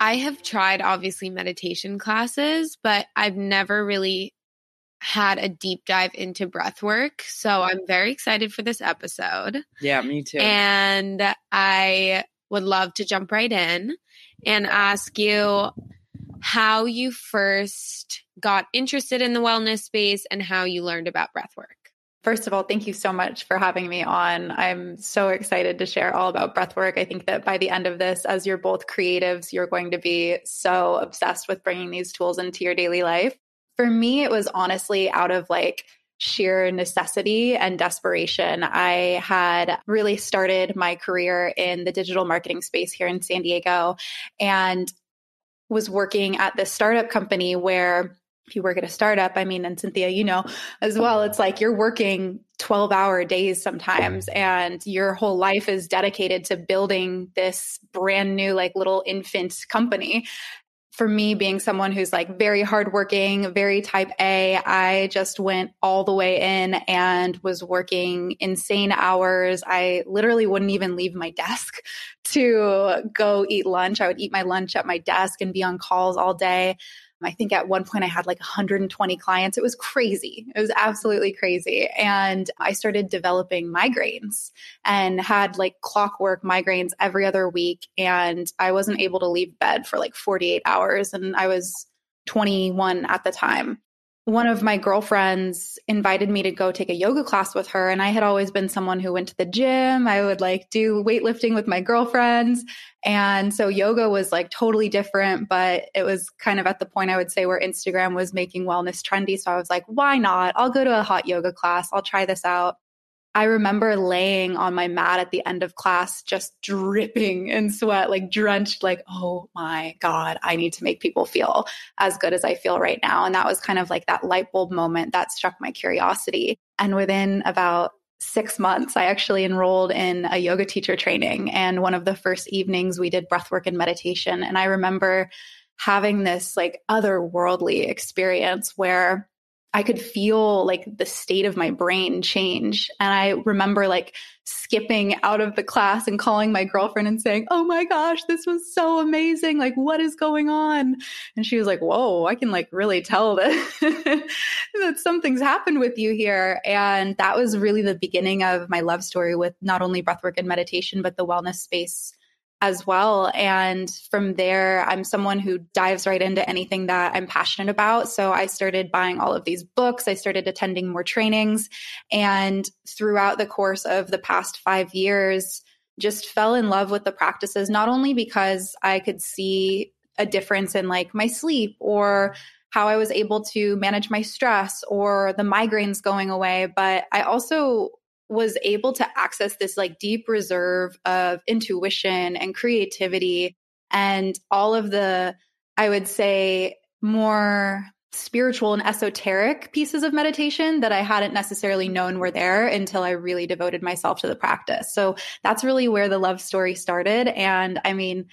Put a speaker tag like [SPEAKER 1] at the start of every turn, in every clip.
[SPEAKER 1] I have tried obviously meditation classes, but I've never really had a deep dive into breath work. So I'm very excited for this episode.
[SPEAKER 2] Yeah, me too.
[SPEAKER 1] And I would love to jump right in and ask you how you first got interested in the wellness space and how you learned about breath work.
[SPEAKER 3] First of all, thank you so much for having me on. I'm so excited to share all about breathwork. I think that by the end of this, as you're both creatives, you're going to be so obsessed with bringing these tools into your daily life. For me, it was honestly out of like sheer necessity and desperation. I had really started my career in the digital marketing space here in San Diego and was working at this startup company where if you work at a startup, I mean, and Cynthia, you know as well, it's like you're working 12 hour days sometimes, and your whole life is dedicated to building this brand new, like little infant company. For me, being someone who's like very hardworking, very type A, I just went all the way in and was working insane hours. I literally wouldn't even leave my desk to go eat lunch. I would eat my lunch at my desk and be on calls all day. I think at one point I had like 120 clients. It was crazy. It was absolutely crazy. And I started developing migraines and had like clockwork migraines every other week. And I wasn't able to leave bed for like 48 hours. And I was 21 at the time one of my girlfriends invited me to go take a yoga class with her. And I had always been someone who went to the gym. I would like do weightlifting with my girlfriends. And so yoga was like totally different, but it was kind of at the point I would say where Instagram was making wellness trendy. So I was like, why not? I'll go to a hot yoga class. I'll try this out. I remember laying on my mat at the end of class, just dripping in sweat, like drenched, like, oh my God, I need to make people feel as good as I feel right now. And that was kind of like that light bulb moment that struck my curiosity. And within about six months, I actually enrolled in a yoga teacher training. And one of the first evenings, we did breathwork and meditation. And I remember having this like otherworldly experience where I could feel like the state of my brain change. And I remember like skipping out of the class and calling my girlfriend and saying, Oh my gosh, this was so amazing. Like, what is going on? And she was like, Whoa, I can like really tell that, that something's happened with you here. And that was really the beginning of my love story with not only breathwork and meditation, but the wellness space as well. And from there, I'm someone who dives right into anything that I'm passionate about. So I started buying all of these books, I started attending more trainings. And throughout the course of the past five years, just fell in love with the practices, not only because I could see a difference in like my sleep or how I was able to manage my stress or the migraines going away, but I also was able to access this like deep reserve of intuition and creativity and all of the, I would say, more spiritual and esoteric pieces of meditation that I hadn't necessarily known were there until I really devoted myself to the practice. So that's really where the love story started. And I mean,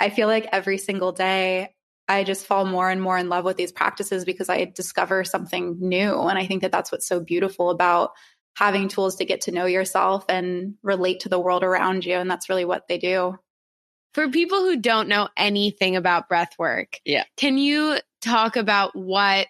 [SPEAKER 3] I feel like every single day I just fall more and more in love with these practices because I discover something new. And I think that that's what's so beautiful about having tools to get to know yourself and relate to the world around you. And that's really what they do.
[SPEAKER 1] For people who don't know anything about breath work,
[SPEAKER 2] yeah.
[SPEAKER 1] can you talk about what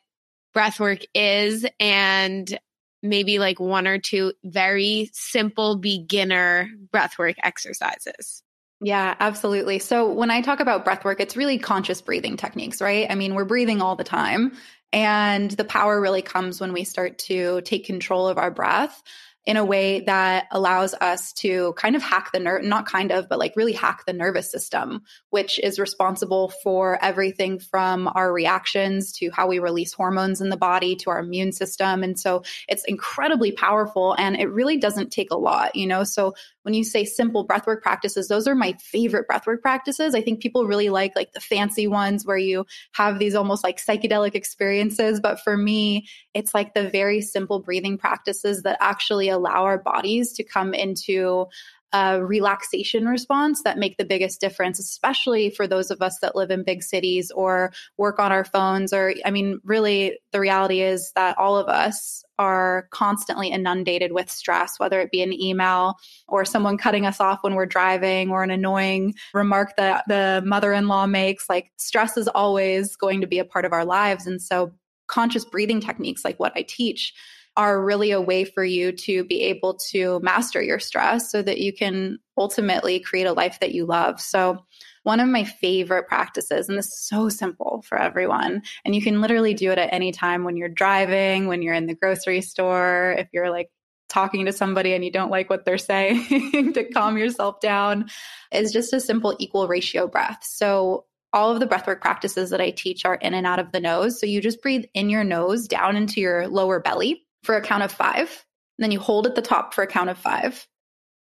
[SPEAKER 1] breath work is and maybe like one or two very simple beginner breathwork exercises?
[SPEAKER 3] Yeah, absolutely. So when I talk about breath work, it's really conscious breathing techniques, right? I mean, we're breathing all the time. And the power really comes when we start to take control of our breath. In a way that allows us to kind of hack the nerve, not kind of, but like really hack the nervous system, which is responsible for everything from our reactions to how we release hormones in the body to our immune system. And so it's incredibly powerful and it really doesn't take a lot, you know? So when you say simple breathwork practices, those are my favorite breathwork practices. I think people really like like the fancy ones where you have these almost like psychedelic experiences. But for me, it's like the very simple breathing practices that actually allow our bodies to come into a relaxation response that make the biggest difference, especially for those of us that live in big cities or work on our phones. Or, I mean, really, the reality is that all of us are constantly inundated with stress, whether it be an email or someone cutting us off when we're driving or an annoying remark that the mother in law makes. Like, stress is always going to be a part of our lives. And so, conscious breathing techniques like what I teach are really a way for you to be able to master your stress so that you can ultimately create a life that you love. So, one of my favorite practices, and this is so simple for everyone, and you can literally do it at any time when you're driving, when you're in the grocery store, if you're like talking to somebody and you don't like what they're saying to calm yourself down, is just a simple equal ratio breath. So, all of the breathwork practices that I teach are in and out of the nose. So you just breathe in your nose down into your lower belly for a count of five. Then you hold at the top for a count of five.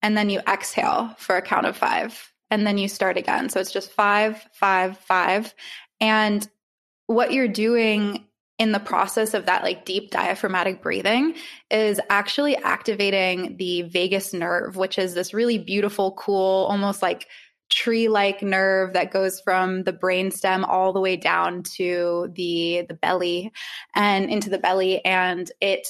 [SPEAKER 3] And then you exhale for a count of five. And then you start again. So it's just five, five, five. And what you're doing in the process of that like deep diaphragmatic breathing is actually activating the vagus nerve, which is this really beautiful, cool, almost like tree like nerve that goes from the brainstem all the way down to the the belly and into the belly and it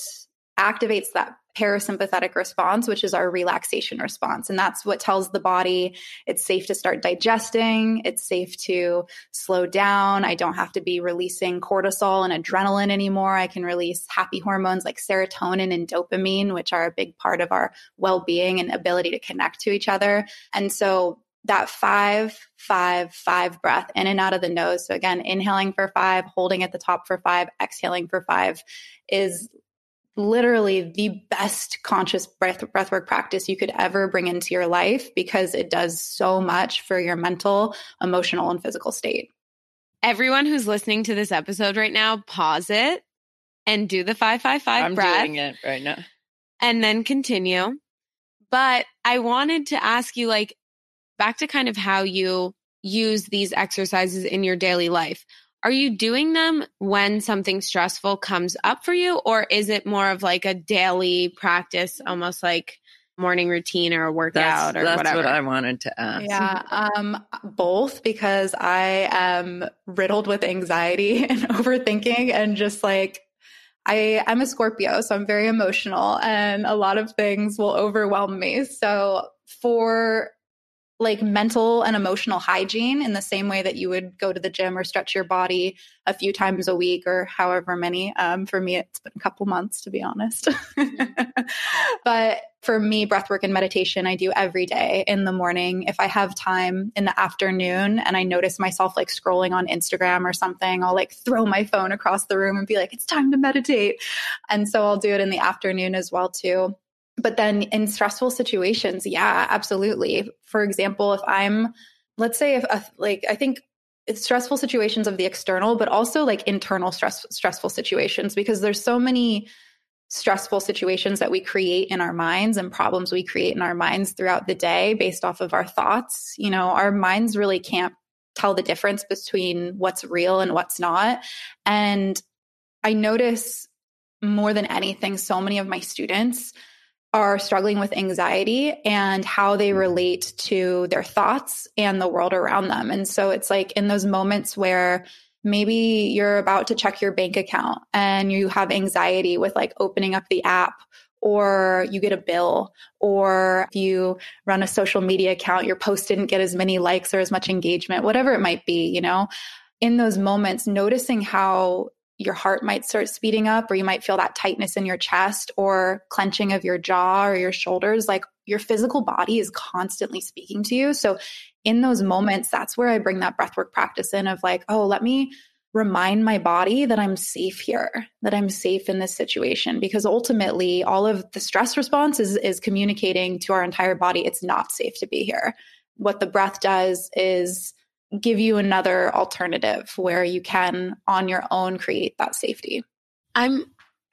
[SPEAKER 3] activates that parasympathetic response which is our relaxation response. And that's what tells the body it's safe to start digesting it's safe to slow down. I don't have to be releasing cortisol and adrenaline anymore. I can release happy hormones like serotonin and dopamine which are a big part of our well-being and ability to connect to each other. And so that five, five, five breath in and out of the nose. So again, inhaling for five, holding at the top for five, exhaling for five is literally the best conscious breath breathwork practice you could ever bring into your life because it does so much for your mental, emotional, and physical state.
[SPEAKER 1] Everyone who's listening to this episode right now, pause it and do the five, five, five
[SPEAKER 2] I'm
[SPEAKER 1] breath.
[SPEAKER 2] doing it right now.
[SPEAKER 1] And then continue. But I wanted to ask you, like, back to kind of how you use these exercises in your daily life. Are you doing them when something stressful comes up for you, or is it more of like a daily practice, almost like morning routine or a workout
[SPEAKER 2] that's,
[SPEAKER 1] or
[SPEAKER 2] that's
[SPEAKER 1] whatever?
[SPEAKER 2] what I wanted to ask.
[SPEAKER 3] Yeah, um, both because I am riddled with anxiety and overthinking and just like I, I'm a Scorpio, so I'm very emotional and a lot of things will overwhelm me. So for like mental and emotional hygiene in the same way that you would go to the gym or stretch your body a few times a week or however many. Um, for me, it's been a couple months to be honest. but for me, breathwork and meditation, I do every day in the morning. If I have time in the afternoon and I notice myself like scrolling on Instagram or something, I'll like throw my phone across the room and be like, it's time to meditate. And so I'll do it in the afternoon as well too but then in stressful situations, yeah, absolutely. For example, if I'm, let's say, if a, like I think it's stressful situations of the external, but also like internal stress stressful situations because there's so many stressful situations that we create in our minds and problems we create in our minds throughout the day based off of our thoughts. You know, our minds really can't tell the difference between what's real and what's not. And I notice more than anything, so many of my students are struggling with anxiety and how they mm-hmm. relate to their thoughts and the world around them. And so it's like in those moments where maybe you're about to check your bank account and you have anxiety with like opening up the app or you get a bill or if you run a social media account your post didn't get as many likes or as much engagement whatever it might be you know in those moments noticing how your heart might start speeding up or you might feel that tightness in your chest or clenching of your jaw or your shoulders like your physical body is constantly speaking to you so in those moments that's where i bring that breathwork practice in of like oh let me remind my body that I'm safe here, that I'm safe in this situation. Because ultimately, all of the stress response is, is communicating to our entire body it's not safe to be here. What the breath does is give you another alternative where you can, on your own, create that safety.
[SPEAKER 1] I'm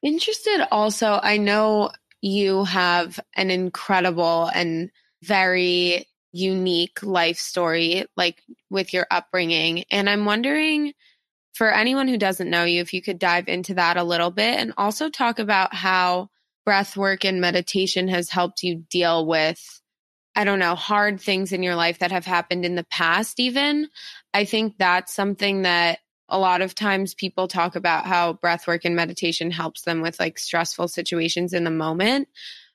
[SPEAKER 1] interested also. I know you have an incredible and very unique life story, like with your upbringing. And I'm wondering for anyone who doesn't know you, if you could dive into that a little bit and also talk about how breath work and meditation has helped you deal with, I don't know, hard things in your life that have happened in the past, even. I think that's something that a lot of times people talk about how breath work and meditation helps them with like stressful situations in the moment.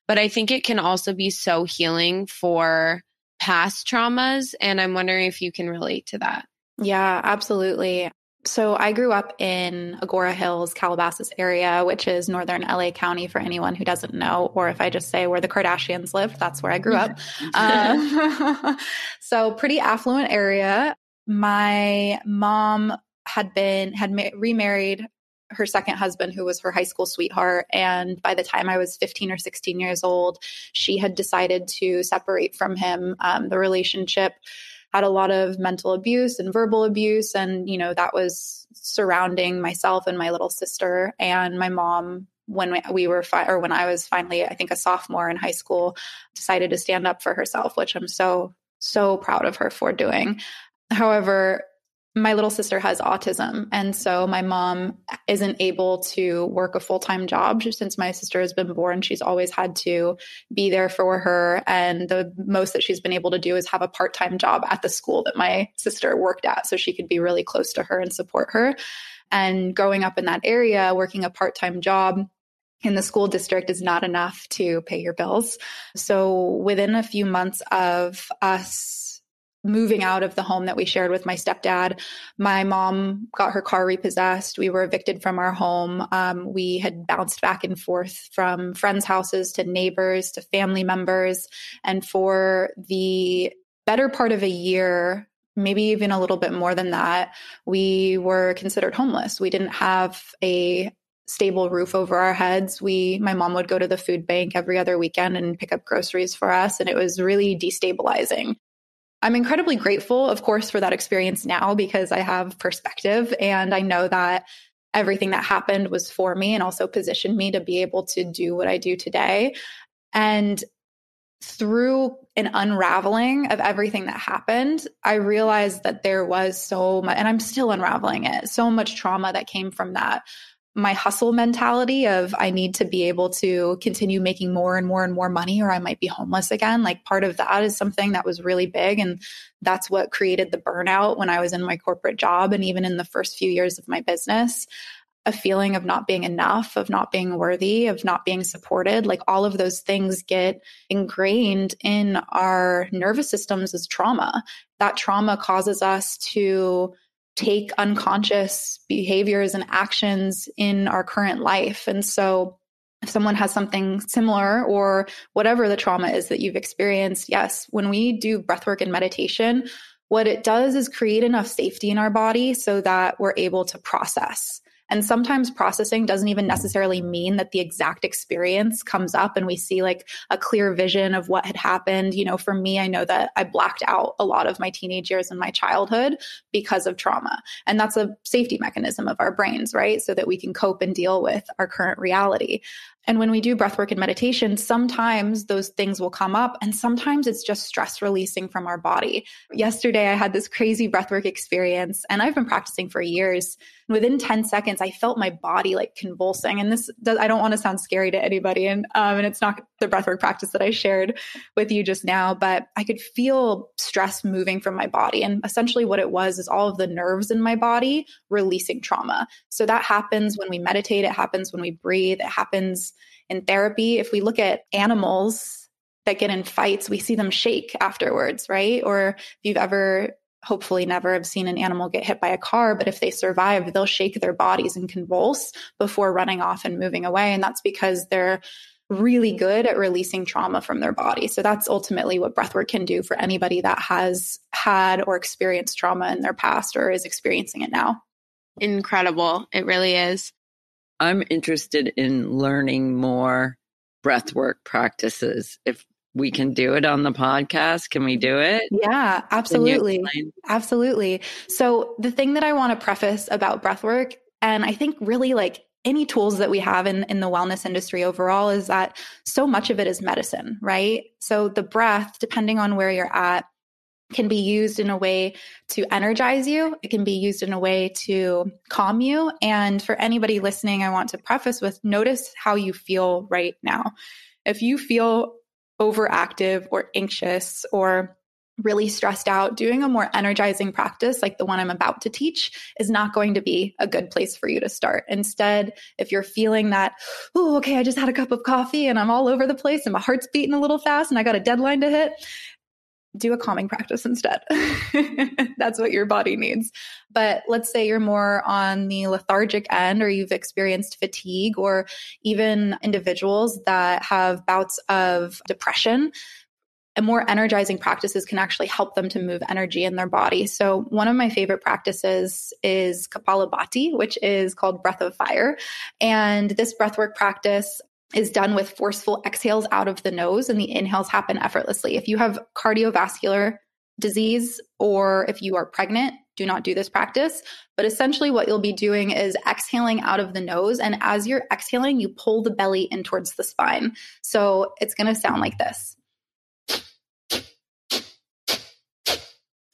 [SPEAKER 1] But I think it can also be so healing for past traumas. And I'm wondering if you can relate to that.
[SPEAKER 3] Yeah, absolutely. So I grew up in Agoura Hills, Calabasas area, which is northern LA County for anyone who doesn't know, or if I just say where the Kardashians live, that's where I grew up. uh, so pretty affluent area. My mom had been had ma- remarried her second husband who was her high school sweetheart and by the time i was 15 or 16 years old she had decided to separate from him um, the relationship had a lot of mental abuse and verbal abuse. And, you know, that was surrounding myself and my little sister and my mom when we were fi- or when I was finally I think a sophomore in high school decided to stand up for herself which I'm so so proud of her for doing. However, my little sister has autism. And so my mom isn't able to work a full time job since my sister has been born. She's always had to be there for her. And the most that she's been able to do is have a part time job at the school that my sister worked at so she could be really close to her and support her. And growing up in that area, working a part time job, in the school district is not enough to pay your bills. So within a few months of us moving out of the home that we shared with my stepdad. My mom got her car repossessed. We were evicted from our home. Um, we had bounced back and forth from friends' houses to neighbors to family members. And for the better part of a year, maybe even a little bit more than that, we were considered homeless. We didn't have a stable roof over our heads. We, my mom would go to the food bank every other weekend and pick up groceries for us. And it was really destabilizing. I'm incredibly grateful, of course, for that experience now because I have perspective and I know that everything that happened was for me and also positioned me to be able to do what I do today. And through an unraveling of everything that happened, I realized that there was so much, and I'm still unraveling it, so much trauma that came from that my hustle mentality of I need to be able to continue making more and more and more money or I might be homeless again. Like part of that is something that was really big. And that's what created the burnout when I was in my corporate job and even in the first few years of my business. A feeling of not being enough, of not being worthy, of not being supported. Like all of those things get ingrained in our nervous systems as trauma. That trauma causes us to take unconscious behaviors and actions in our current life. And so if someone has something similar or whatever the trauma is that you've experienced, yes, when we do breathwork and meditation, what it does is create enough safety in our body so that we're able to process. And sometimes processing doesn't even necessarily mean that the exact experience comes up and we see like a clear vision of what had happened. You know, for me, I know that I blacked out a lot of my teenage years and my childhood because of trauma. And that's a safety mechanism of our brains, right? So that we can cope and deal with our current reality. And when we do breathwork and meditation, sometimes those things will come up and sometimes it's just stress releasing from our body. Yesterday, I had this crazy breathwork experience and I've been practicing for years. Within 10 seconds, I felt my body like convulsing. And this does, I don't want to sound scary to anybody. And, um, and it's not the breathwork practice that I shared with you just now, but I could feel stress moving from my body. And essentially what it was is all of the nerves in my body releasing trauma. So that happens when we meditate. It happens when we breathe. It happens in therapy, if we look at animals that get in fights, we see them shake afterwards, right? Or if you've ever hopefully never have seen an animal get hit by a car, but if they survive, they'll shake their bodies and convulse before running off and moving away. And that's because they're really good at releasing trauma from their body. So that's ultimately what breathwork can do for anybody that has had or experienced trauma in their past or is experiencing it now.
[SPEAKER 1] incredible. It really is.
[SPEAKER 2] I'm interested in learning more breathwork practices. If we can do it on the podcast, can we do it?
[SPEAKER 3] Yeah, absolutely. Absolutely. So, the thing that I want to preface about breathwork, and I think really like any tools that we have in, in the wellness industry overall, is that so much of it is medicine, right? So, the breath, depending on where you're at, can be used in a way to energize you. It can be used in a way to calm you. And for anybody listening, I want to preface with notice how you feel right now. If you feel overactive or anxious or really stressed out, doing a more energizing practice like the one I'm about to teach is not going to be a good place for you to start. Instead, if you're feeling that, oh, okay, I just had a cup of coffee and I'm all over the place and my heart's beating a little fast and I got a deadline to hit, do a calming practice instead. That's what your body needs. But let's say you're more on the lethargic end or you've experienced fatigue or even individuals that have bouts of depression. More energizing practices can actually help them to move energy in their body. So, one of my favorite practices is Kapalabhati, which is called Breath of Fire. And this breathwork practice is done with forceful exhales out of the nose and the inhales happen effortlessly. If you have cardiovascular disease or if you are pregnant, do not do this practice. But essentially, what you'll be doing is exhaling out of the nose. And as you're exhaling, you pull the belly in towards the spine. So it's going to sound like this.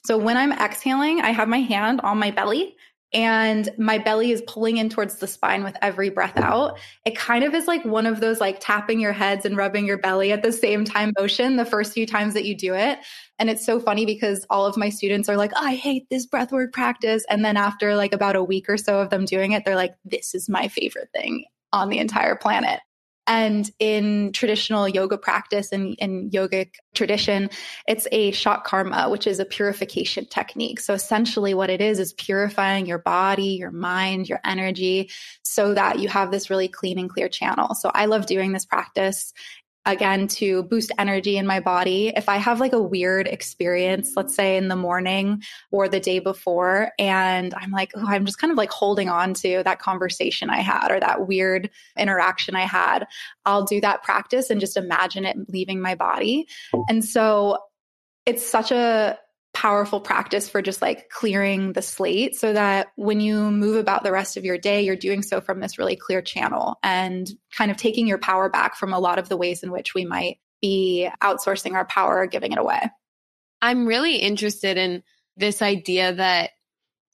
[SPEAKER 3] So when I'm exhaling, I have my hand on my belly and my belly is pulling in towards the spine with every breath out. It kind of is like one of those like tapping your heads and rubbing your belly at the same time motion the first few times that you do it. And it's so funny because all of my students are like, oh, I hate this breathwork practice. And then after like about a week or so of them doing it, they're like, this is my favorite thing on the entire planet. And in traditional yoga practice and in yogic tradition, it's a shat karma, which is a purification technique. So essentially what it is is purifying your body, your mind, your energy so that you have this really clean and clear channel. So I love doing this practice again to boost energy in my body. If I have like a weird experience, let's say in the morning or the day before, and I'm like, oh, I'm just kind of like holding on to that conversation I had or that weird interaction I had, I'll do that practice and just imagine it leaving my body. Oh. And so it's such a powerful practice for just like clearing the slate so that when you move about the rest of your day, you're doing so from this really clear channel and kind of taking your power back from a lot of the ways in which we might be outsourcing our power or giving it away.
[SPEAKER 1] I'm really interested in this idea that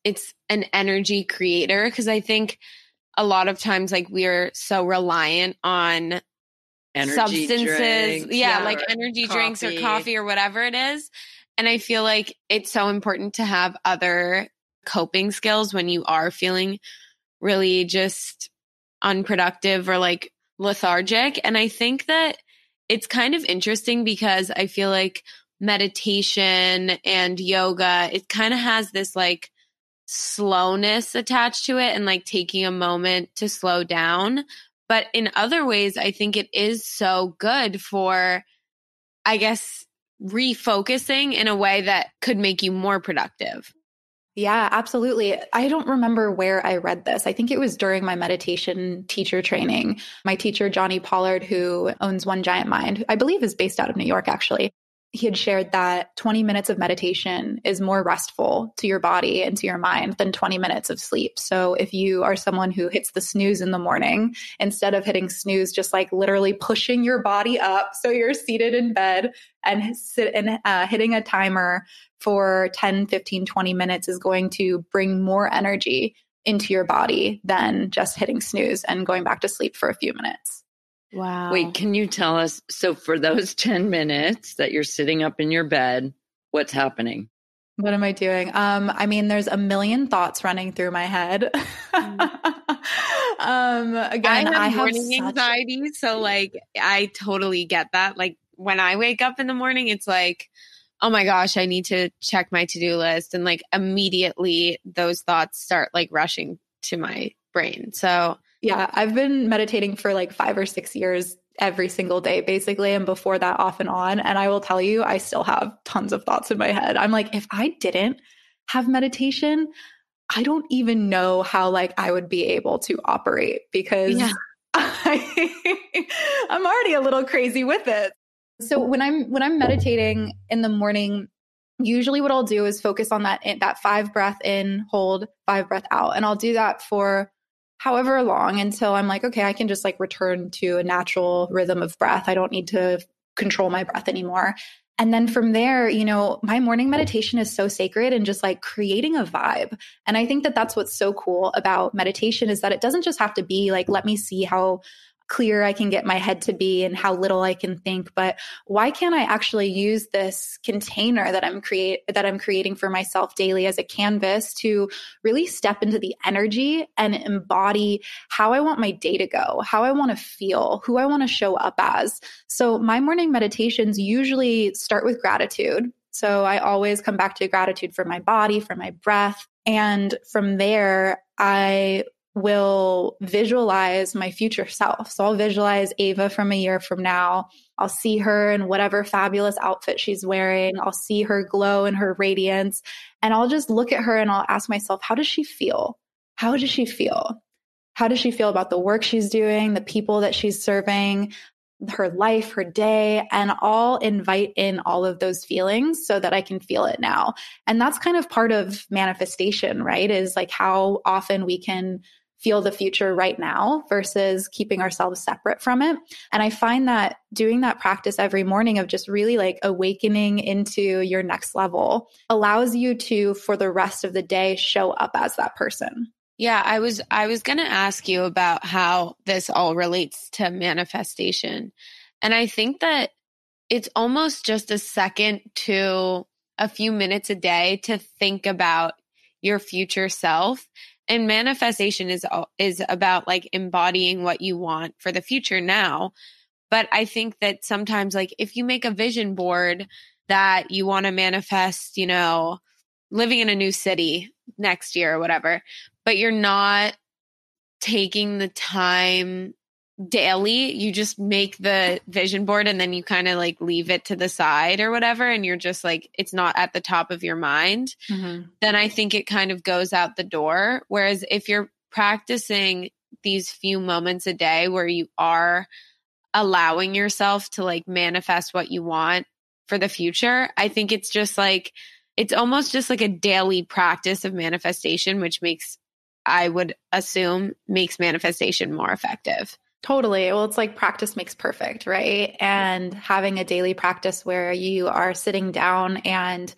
[SPEAKER 1] it's an energy creator because I think a lot of times like we're so reliant on energy substances drinks, yeah, yeah, like energy coffee. drinks or coffee or whatever it is and I feel like it's so important to have other coping skills when you are feeling really just unproductive or like lethargic. And I think that it's kind of interesting because I feel like meditation and yoga, it kind of has this like slowness attached to it and like taking a moment to slow down. But in other ways, I think it is so good for, I guess, refocusing in a way that could make you more productive.
[SPEAKER 3] Yeah, absolutely. I don't remember where I read this. I think it was during my meditation teacher training. My teacher, Jonni Pollard, who owns One Giant Mind, I believe is based out of New York, actually he had shared that 20 minutes of meditation is more restful to your body and to your mind than 20 minutes of sleep. So if you are someone who hits the snooze in the morning, instead of hitting snooze, just like literally pushing your body up so you're seated in bed and sit and uh, hitting a timer for 10, 15, 20 minutes is going to bring more energy into your body than just hitting snooze and going back to sleep for a few minutes.
[SPEAKER 2] Wow. Wait, can you tell us? So, for those 10 minutes that you're sitting up in your bed, what's happening?
[SPEAKER 3] What am I doing? Um, I mean, there's a million thoughts running through my head.
[SPEAKER 1] Mm. um, again, I have, I have morning such... anxiety, so like I totally get that. Like when I wake up in the morning, it's like, oh my gosh, I need to check my to do list, and like immediately those thoughts start like rushing to my brain. So
[SPEAKER 3] yeah, I've been meditating for like five or six years every single day, basically. And before that, off and on. And I will tell you, I still have tons of thoughts in my head. I'm like, if I didn't have meditation, I don't even know how like I would be able to operate because yeah. I, I'm already a little crazy with it. So when I'm when I'm meditating in the morning, usually what I'll do is focus on that that five breath in, hold, five breath out, and I'll do that for however long until I'm like, okay, I can just like return to a natural rhythm of breath. I don't need to control my breath anymore. And then from there, you know, my morning meditation is so sacred and just like creating a vibe. And I think that that's what's so cool about meditation is that it doesn't just have to be like, let me see how clear I can get my head to be and how little I can think, but why can't I actually use this container that I'm create that I'm creating for myself daily as a canvas to really step into the energy and embody how I want my day to go, how I want to feel, who I want to show up as. So my morning meditations usually start with gratitude. So I always come back to gratitude for my body, for my breath. And from there, I will visualize my future self. So I'll visualize Ava from a year from now. I'll see her in whatever fabulous outfit she's wearing. I'll see her glow and her radiance. And I'll just look at her and I'll ask myself, how does she feel? How does she feel? How does she feel about the work she's doing, the people that she's serving, her life, her day, and I'll invite in all of those feelings so that I can feel it now. And that's kind of part of manifestation, right? Is like how often we can feel the future right now versus keeping ourselves separate from it. And I find that doing that practice every morning of just really like awakening into your next level allows you to, for the rest of the day, show up as that person.
[SPEAKER 1] Yeah, I was I was going to ask you about how this all relates to manifestation. And I think that it's almost just a second to a few minutes a day to think about your future self and manifestation is is about like embodying what you want for the future now. But i think that sometimes like if you make a vision board that you want to manifest you know living in a new city next year or whatever but you're not taking the time daily you just make the vision board and then you kind of like leave it to the side or whatever and you're just like it's not at the top of your mind mm-hmm. then i think it kind of goes out the door whereas if you're practicing these few moments a day where you are allowing yourself to like manifest what you want for the future i think it's just like it's almost just like a daily practice of manifestation which makes i would assume makes manifestation more effective
[SPEAKER 3] Totally. Well, it's like practice makes perfect, right? And having a daily practice where you are sitting down and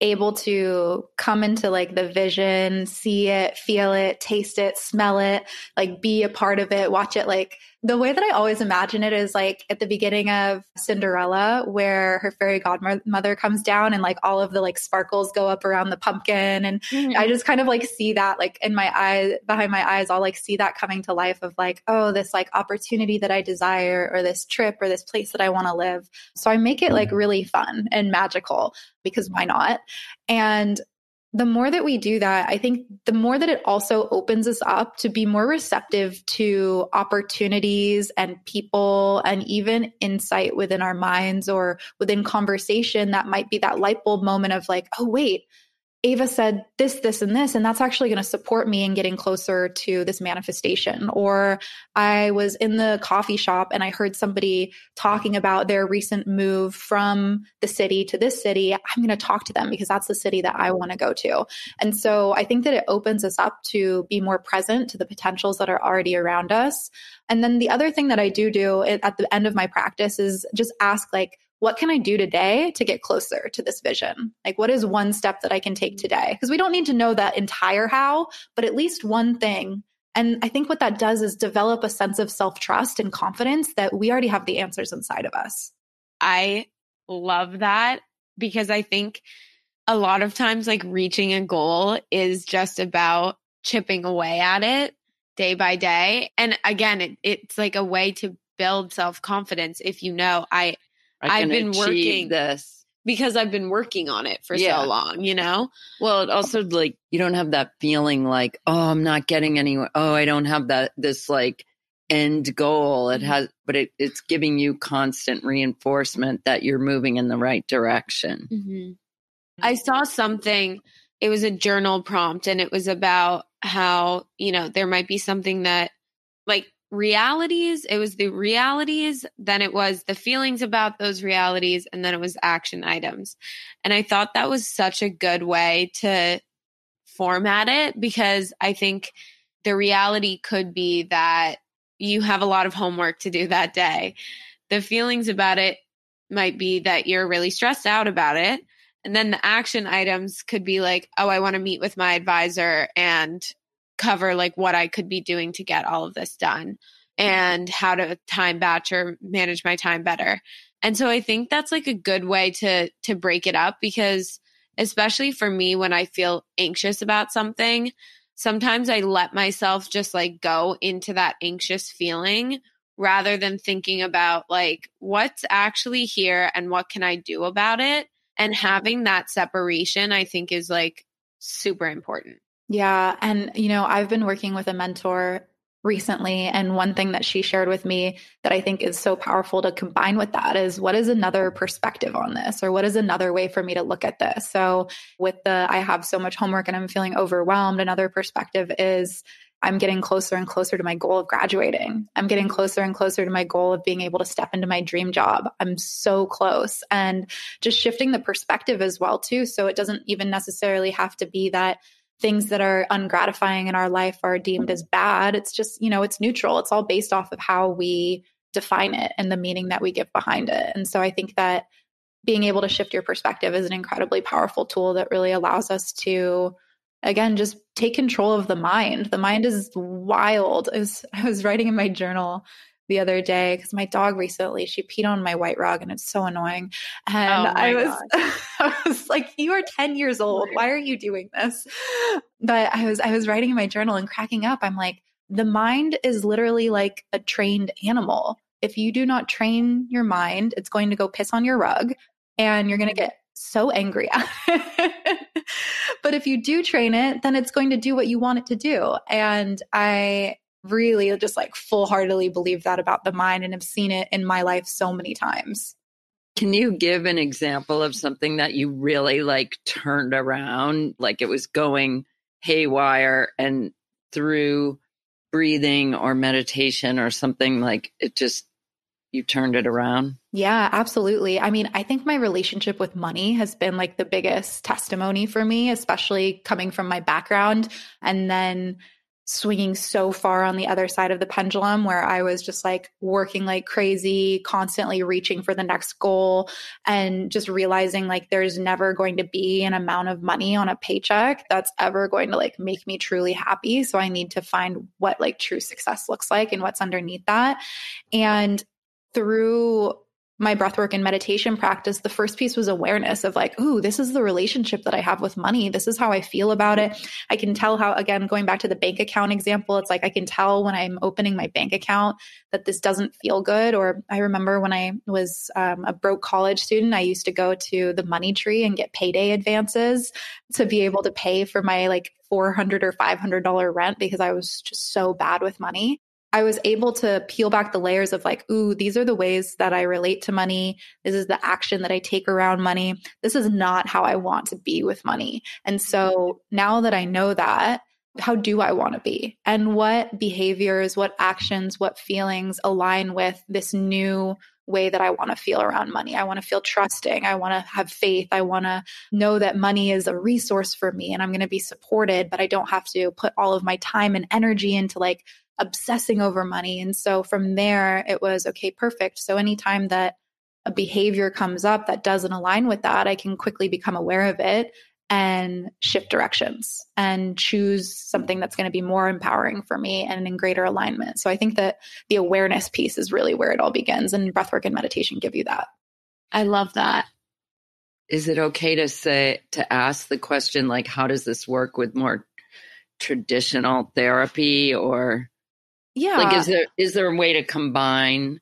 [SPEAKER 3] able to come into like the vision, see it, feel it, taste it, smell it, like be a part of it, watch it like the way that I always imagine it is like at the beginning of Cinderella, where her fairy godmother comes down and like all of the like sparkles go up around the pumpkin. And mm-hmm. I just kind of like see that like in my eyes, behind my eyes, I'll like see that coming to life of like, oh, this like opportunity that I desire or this trip or this place that I want to live. So I make it like mm-hmm. really fun and magical because why not? And the more that we do that, I think the more that it also opens us up to be more receptive to opportunities and people and even insight within our minds or within conversation that might be that light bulb moment of like, oh, wait, Ava said this, this, and this, and that's actually going to support me in getting closer to this manifestation. Or I was in the coffee shop and I heard somebody talking about their recent move from the city to this city. I'm going to talk to them because that's the city that I want to go to. And so I think that it opens us up to be more present to the potentials that are already around us. And then the other thing that I do do at the end of my practice is just ask, like, what can I do today to get closer to this vision? Like, what is one step that I can take today? Because we don't need to know that entire how, but at least one thing. And I think what that does is develop a sense of self trust and confidence that we already have the answers inside of us.
[SPEAKER 1] I love that because I think a lot of times, like, reaching a goal is just about chipping away at it day by day. And again, it, it's like a way to build self confidence if you know I I've been working
[SPEAKER 2] this
[SPEAKER 1] because I've been working on it for yeah. so long, you know?
[SPEAKER 2] Well, it also like you don't have that feeling like, oh, I'm not getting anywhere. Oh, I don't have that this like end goal. It mm-hmm. has but it, it's giving you constant reinforcement that you're moving in the right direction.
[SPEAKER 1] Mm-hmm. I saw something it was a journal prompt and it was about how, you know, there might be something that like realities, it was the realities, then it was the feelings about those realities, and then it was action items. And I thought that was such a good way to format it because I think the reality could be that you have a lot of homework to do that day. The feelings about it might be that you're really stressed out about it. And then the action items could be like, oh, I want to meet with my advisor and cover like what I could be doing to get all of this done and how to time batch or manage my time better. And so I think that's like a good way to to break it up because especially for me when I feel anxious about something, sometimes I let myself just like go into that anxious feeling rather than thinking about like what's actually here and what can I do about it. And having that separation, I think, is like super important.
[SPEAKER 3] Yeah. And, you know, I've been working with a mentor recently. And one thing that she shared with me that I think is so powerful to combine with that is what is another perspective on this, or what is another way for me to look at this? So, with the I have so much homework and I'm feeling overwhelmed, another perspective is I'm getting closer and closer to my goal of graduating. I'm getting closer and closer to my goal of being able to step into my dream job. I'm so close. And just shifting the perspective as well too so it doesn't even necessarily have to be that things that are ungratifying in our life are deemed as bad. It's just, you know, it's neutral. It's all based off of how we define it and the meaning that we give behind it. And so I think that being able to shift your perspective is an incredibly powerful tool that really allows us to again just take control of the mind the mind is wild I was, I was writing in my journal the other day because my dog recently she peed on my white rug and it's so annoying. Oh and oh I was I was like you are 10 years old. Why are you doing this? But I was I was writing in my journal and cracking up. I'm like the mind is literally like a trained animal. If you do not train your mind it's going to go piss on your rug and you're going to mm-hmm. get so angry at it. but if you do train it, then it's going to do what you want it to do. And I really just like full heartedly believe that about the mind and have seen it in my life so many times.
[SPEAKER 2] Can you give an example of something that you really like turned around, like it was going haywire and through breathing or meditation or something like it just you turned it around?
[SPEAKER 3] Yeah, absolutely. I mean, I think my relationship with money has been like the biggest testimony for me, especially coming from my background and then swinging so far on the other side of the pendulum where I was just like working like crazy, constantly reaching for the next goal and just realizing like there's never going to be an amount of money on a paycheck that's ever going to like make me truly happy. So I need to find what like true success looks like and what's underneath that. And through my breathwork and meditation practice, the first piece was awareness of like, ooh, this is the relationship that I have with money. This is how I feel about it. I can tell how, again, going back to the bank account example, it's like I can tell when I'm opening my bank account that this doesn't feel good. Or I remember when I was um, a broke college student, I used to go to the money tree and get payday advances to be able to pay for my like 400 or $500 rent because I was just so bad with money. I was able to peel back the layers of like, ooh, these are the ways that I relate to money. This is the action that I take around money. This is not how I want to be with money. And so now that I know that, how do I want to be? And what behaviors, what actions, what feelings align with this new way that I want to feel around money. I want to feel trusting. I want to have faith. I want to know that money is a resource for me and I'm going to be supported, but I don't have to put all of my time and energy into like obsessing over money. And so from there, it was okay, perfect. So anytime that a behavior comes up that doesn't align with that, I can quickly become aware of it and shift directions and choose something that's going to be more empowering for me and in greater alignment. So I think that the awareness piece is really where it all begins, and breathwork and meditation give you that.
[SPEAKER 1] I love that.
[SPEAKER 2] Is it okay to say to ask the question like how does this work with more traditional therapy or
[SPEAKER 3] yeah.
[SPEAKER 2] Like, is there is there a way to combine?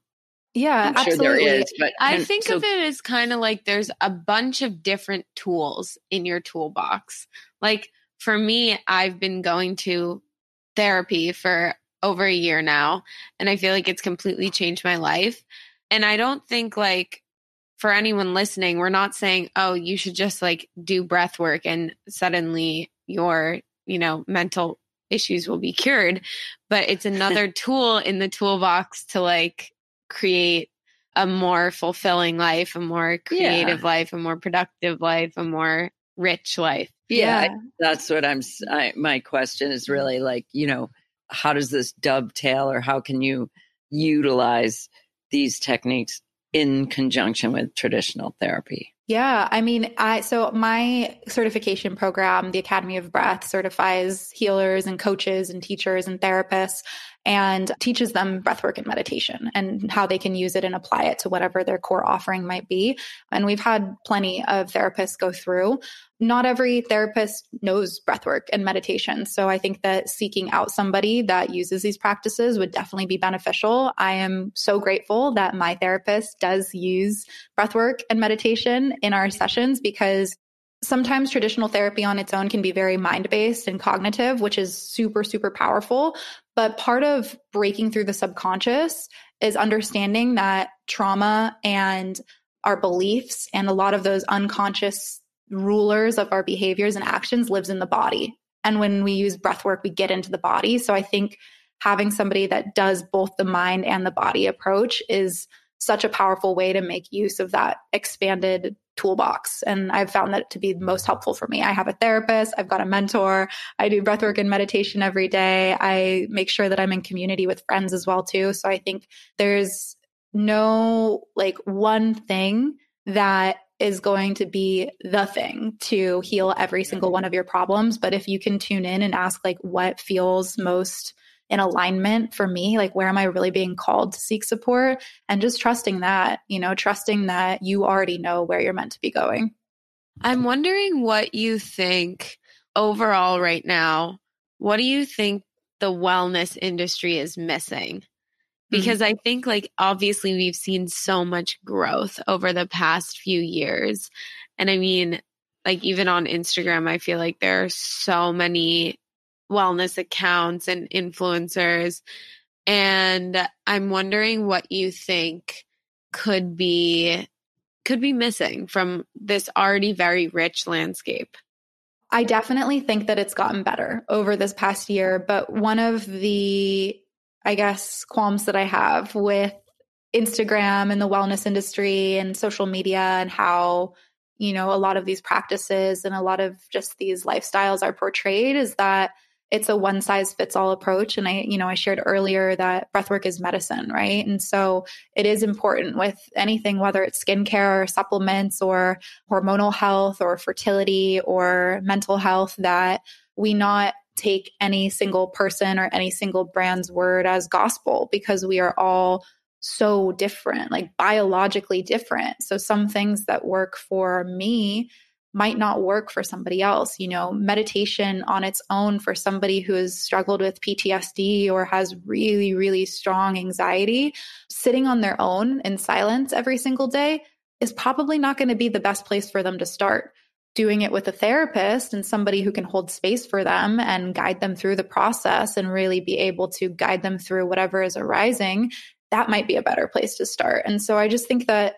[SPEAKER 3] Yeah, I'm sure there is.
[SPEAKER 1] But I think so, of it as kind of like there's a bunch of different tools in your toolbox. Like for me, I've been going to therapy for over a year now, and I feel like it's completely changed my life. And I don't think like for anyone listening, we're not saying, oh, you should just like do breath work and suddenly your, you know, mental issues will be cured. But it's another tool in the toolbox to like create a more fulfilling life, a more creative yeah. life, a more productive life, a more rich life.
[SPEAKER 2] Yeah, yeah. that's what I'm. I, my question is really like, you know, how does this dovetail, or how can you utilize these techniques in conjunction with traditional therapy?
[SPEAKER 3] Yeah, I mean, I so my certification program, the Academy of Breath, certifies healers and coaches and teachers and therapists and teaches them breathwork and meditation and how they can use it and apply it to whatever their core offering might be. And we've had plenty of therapists go through. Not every therapist knows breathwork and meditation. So I think that seeking out somebody that uses these practices would definitely be beneficial. I am so grateful that my therapist does use breathwork and meditation in our sessions because sometimes traditional therapy on its own can be very mind based and cognitive, which is super, super powerful. But part of breaking through the subconscious is understanding that trauma and our beliefs and a lot of those unconscious rulers of our behaviors and actions lives in the body. And when we use breath work, we get into the body. So I think having somebody that does both the mind and the body approach is such a powerful way to make use of that expanded toolbox. And I've found that to be most helpful for me. I have a therapist, I've got a mentor, I do breathwork and meditation every day. I make sure that I'm in community with friends as well too. So I think there's no like one thing that is going to be the thing to heal every single mm-hmm. one of your problems, but if you can tune in and ask like what feels most in alignment for me like where am i really being called to seek support and just trusting that you know trusting that you already know where you're meant to be going
[SPEAKER 1] i'm wondering what you think overall right now what do you think the wellness industry is missing because mm-hmm. I think, like, obviously, we've seen so much growth over the past few years. And I mean, like, even on Instagram, I feel like there are so many wellness accounts and influencers. And I'm wondering what you think could be could be missing from this already very rich landscape.
[SPEAKER 3] I definitely think that it's gotten better over this past year, but one of the I guess qualms that I have with Instagram and the wellness industry and social media and how you know a lot of these practices and a lot of just these lifestyles are portrayed is that it's a one size fits all approach and i you know i shared earlier that breathwork is medicine right and so it is important with anything whether it's skincare or supplements or hormonal health or fertility or mental health that we not take any single person or any single brand's word as gospel because we are all so different, like biologically different. So, some things that work for me might not work for somebody else. You know, meditation on its own for somebody who has struggled with PTSD or has really, really strong anxiety, sitting on their own in silence every single day is probably not going to be the best place for them to start. Doing it with a therapist and somebody who can hold space for them and guide them through the process and really be able to guide them through whatever is arising, that might be a better place to start. And so I just think that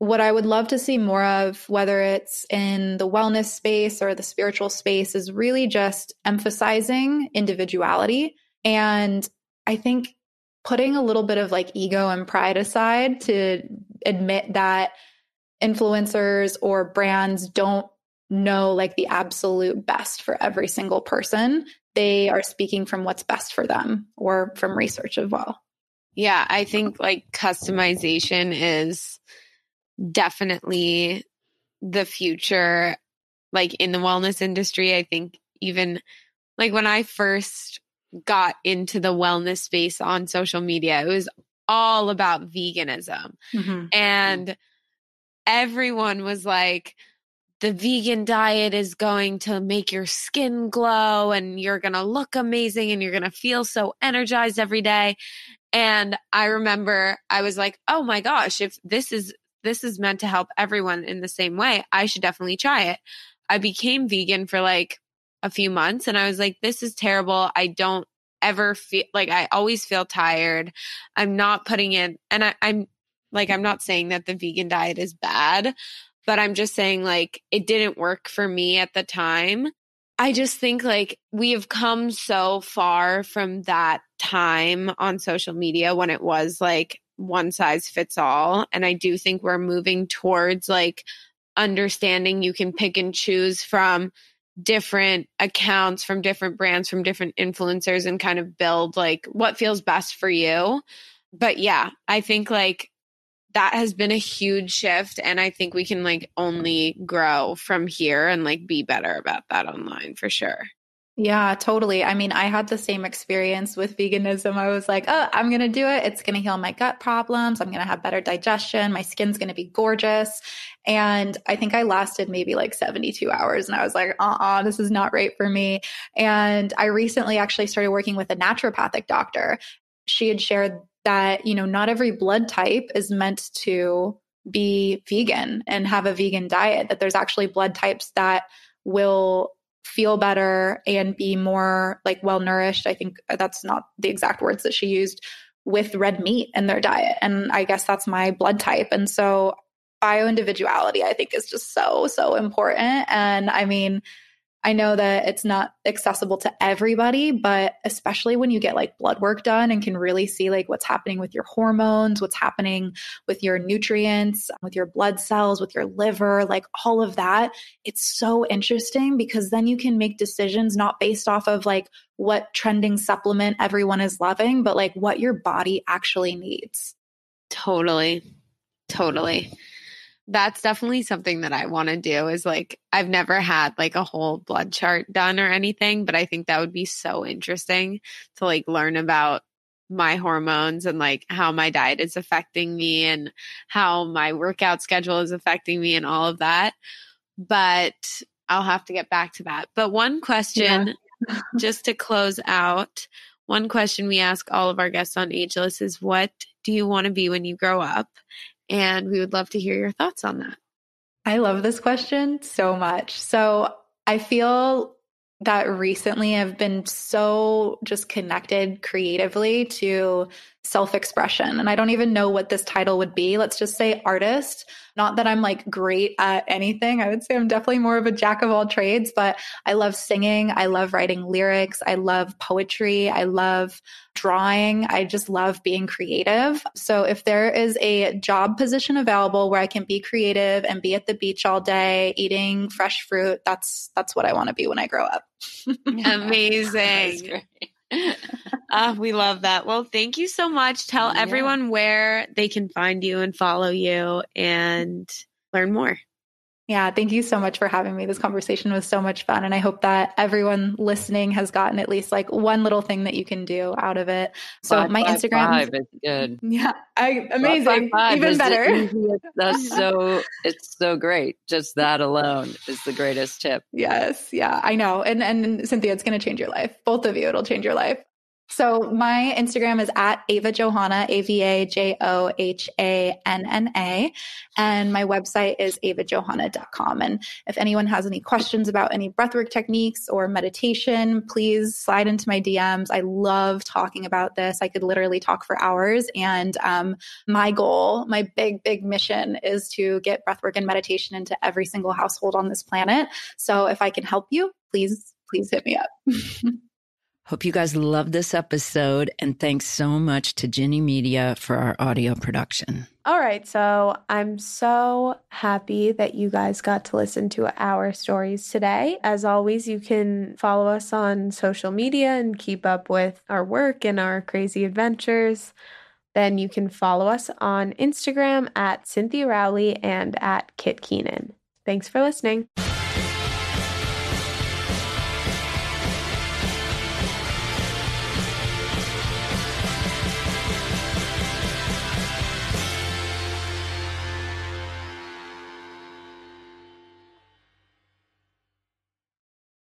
[SPEAKER 3] what I would love to see more of, whether it's in the wellness space or the spiritual space, is really just emphasizing individuality. And I think putting a little bit of like ego and pride aside to admit that influencers or brands don't know like the absolute best for every single person. They are speaking from what's best for them or from research as well.
[SPEAKER 1] Yeah, I think like customization is definitely the future like in the wellness industry. I think even like when i first got into the wellness space on social media it was all about veganism. Mm-hmm. and everyone was like the vegan diet is going to make your skin glow and you're going to look amazing and you're going to feel so energized every day. And I remember I was like, oh my gosh, if this is this is meant to help everyone in the same way. I should definitely try it. I became vegan for like a few months and I was like, this is terrible. I don't ever feel like I always feel tired. I'm not putting in, and I, I'm Like, I'm not saying that the vegan diet is bad, but I'm just saying, like, it didn't work for me at the time. I just think like we have come so far from that time on social media when it was like one size fits all. And I do think we're moving towards like understanding you can pick and choose from different accounts, from different brands, from different influencers, and kind of build like what feels best for you. But yeah, I think like that has been a huge shift and i think we can like only grow from here and like be better about that online for sure
[SPEAKER 3] yeah, totally. I mean, I had the same experience with veganism. I was like, oh, I'm going to do it. It's going to heal my gut problems. I'm going to have better digestion. My skin's going to be gorgeous. And I think I lasted maybe like 72 hours and I was like, uh uh this is not right for me. And I recently actually started working with a naturopathic doctor. She had shared that, you know, not every blood type is meant to be vegan and have a vegan diet, that there's actually blood types that will feel better and be more like well nourished. I think that's not the exact words that she used with red meat in their diet. And I guess that's my blood type. And so bio individuality, I think, is just so, so important. And I mean, I know that it's not accessible to everybody, but especially when you get like blood work done and can really see like what's happening with your hormones, what's happening with your nutrients, with your blood cells, with your liver, like all of that. It's so interesting because then you can make decisions not based off of like what trending supplement everyone is loving, but like what your body actually needs.
[SPEAKER 1] Totally. Totally that's definitely something that I want to do is like I've never had like a whole blood chart done or anything, but I think that would be so interesting to like learn about my hormones and like how my diet is affecting me and how my workout schedule is affecting me and all of that. But I'll have to get back to that. But one question yeah. just to close out, one question we ask all of our guests on Ageless is what do you want to be when you grow up? And we would love to hear your thoughts on that.
[SPEAKER 3] I love this question so much. So I feel that recently I've been so just connected creatively to self expression. And I don't even know what this title would be. Let's just say artist. Not that I'm like great at anything. I would say I'm definitely more of a jack of all trades, but I love singing. I love writing lyrics. I love poetry. I love drawing. I just love being creative. So if there is a job position available where I can be creative and be at the beach all day eating fresh fruit, that's that's what I want to be when I grow up.
[SPEAKER 1] Amazing. uh, we love that. Well, thank you so much. Tell yeah. everyone where they can find you and follow you and learn more.
[SPEAKER 3] Yeah, thank you so much for having me. This conversation was so much fun. And I hope that everyone listening has gotten at least like one little thing that you can do out of it. So five, my five, Instagram
[SPEAKER 2] five is good.
[SPEAKER 3] Yeah. I amazing. Even better.
[SPEAKER 2] That's so it's so great. Just that alone is the greatest tip.
[SPEAKER 3] Yes. Yeah. I know. And and Cynthia, it's gonna change your life. Both of you, it'll change your life. So my Instagram is at Ava Johanna, A V A J O H A N N A. And my website is avajohanna.com. And if anyone has any questions about any breathwork techniques or meditation, please slide into my DMs. I love talking about this. I could literally talk for hours. And um, my goal, my big, big mission is to get breathwork and meditation into every single household on this planet. So if I can help you, please, please hit me up.
[SPEAKER 2] Hope you guys love this episode. And thanks so much to Ginny Media for our audio production.
[SPEAKER 4] All right. So I'm so happy that you guys got to listen to our stories today. As always, you can follow us on social media and keep up with our work and our crazy adventures. Then you can follow us on Instagram at Cynthia Rowley and at Kit Keenan. Thanks for listening.